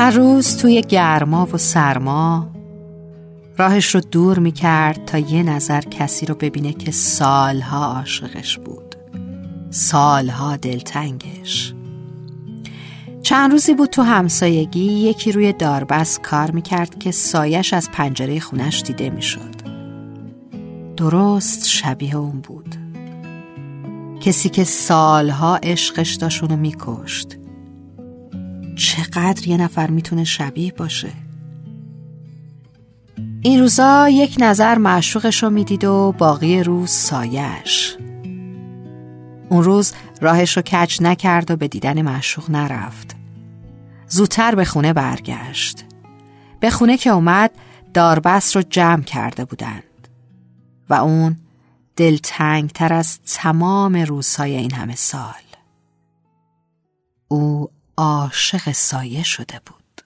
هر روز توی گرما و سرما راهش رو دور می کرد تا یه نظر کسی رو ببینه که سالها عاشقش بود سالها دلتنگش چند روزی بود تو همسایگی یکی روی داربست کار می‌کرد که سایش از پنجره خونش دیده می‌شد. درست شبیه اون بود. کسی که سالها عشقش داشت اونو میکشت. چقدر یه نفر می‌تونه شبیه باشه؟ این روزا یک نظر معشوقش رو می‌دید و باقی روز سایش. اون روز راهش رو کج نکرد و به دیدن معشوق نرفت زودتر به خونه برگشت به خونه که اومد داربست رو جمع کرده بودند و اون دلتنگ تر از تمام روزهای این همه سال او عاشق سایه شده بود.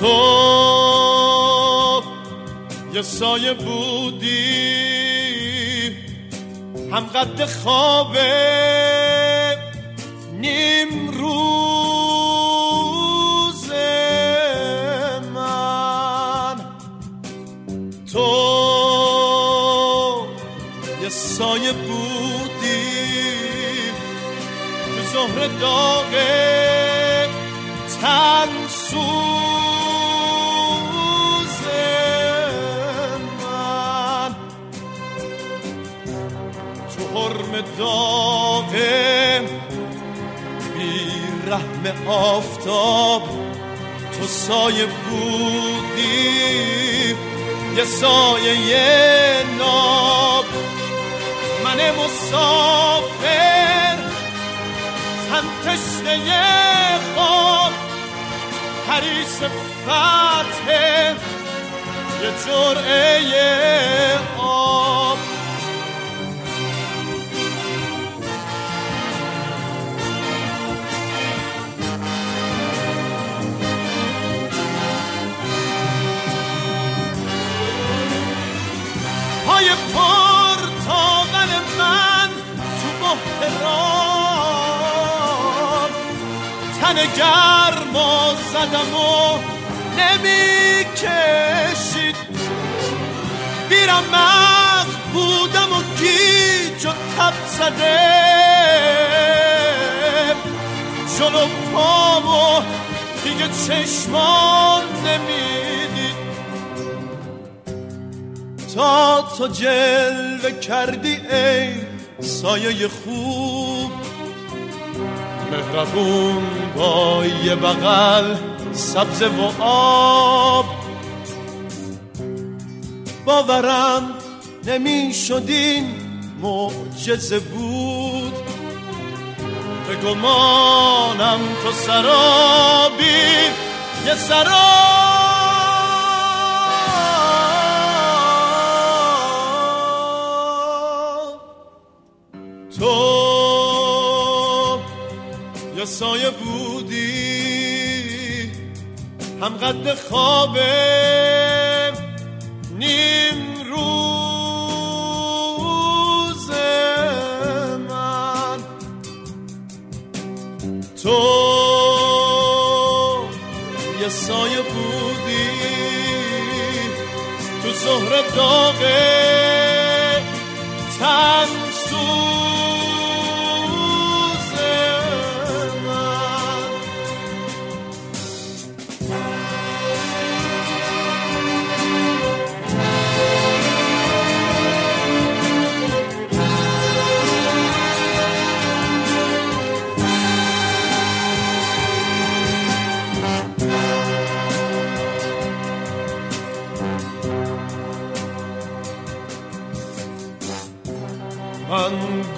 تو یه سایه بودی. هم قد خواب نیم روز من. تو یه سایه بودی تو زهر داغه تن حرم داغه. بی رحم آفتاب تو سایه بودی. یه سایه یه ناب. من مسافر. تن تشنه خواب. حریص فتح. یه جرعه های پرتاقل من تو بحترام تن گرم و زدم و نمی کشید بیرم بودم و گیج و تب زده. جلو پام و دیگه چشمان نمی‌دید تا تو جلوه کردی ای سایه خوب. مهربون با یه بغل سبز و آب. باورم نمی شدین معجزه بود. به گمانم تو سرابی یه سراب. یه سایه بودی؟ هم قد خواب نیم روز من. تو یه سایه بودی تو زهر داغه تن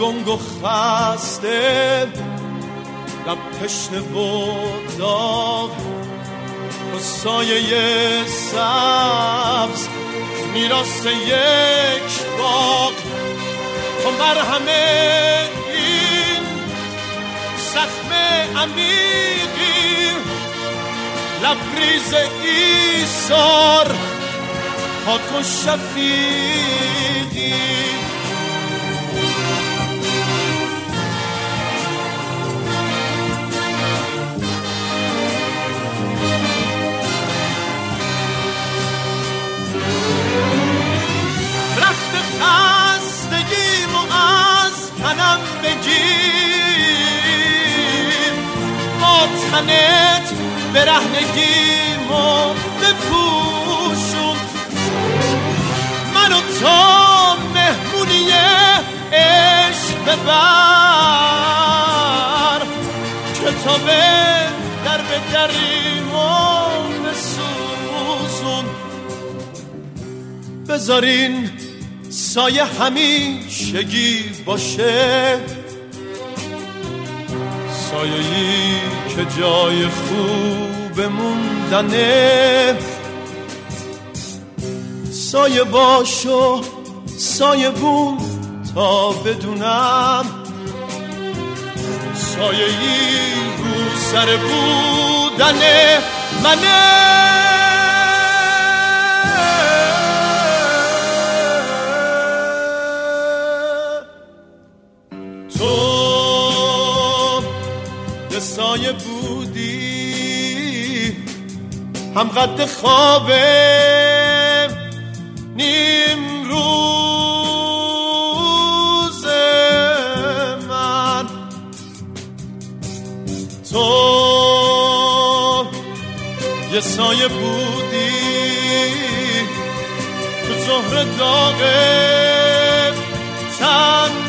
گنگ و خسته لب تشنه و داغ. و سایه سبز میراست یک باغ. تو مرهم این زخم عمیقی لبریز ایسار پاک و شفیقی. تنت برهنگیمو بپوشون. منو تا مهمونی عشق ببر کتاب در به دریمو بسوزون. بذارین سایه همیشگی باشه. سایه‌ای که جای خوب موندنه. سایه باشو سایه بون تا بدونم. سایه ای رو سر بودن منه. سایه بودی. هم قد خواب نیم روز من. تو یه سایه بودی. تو زهر داغ تن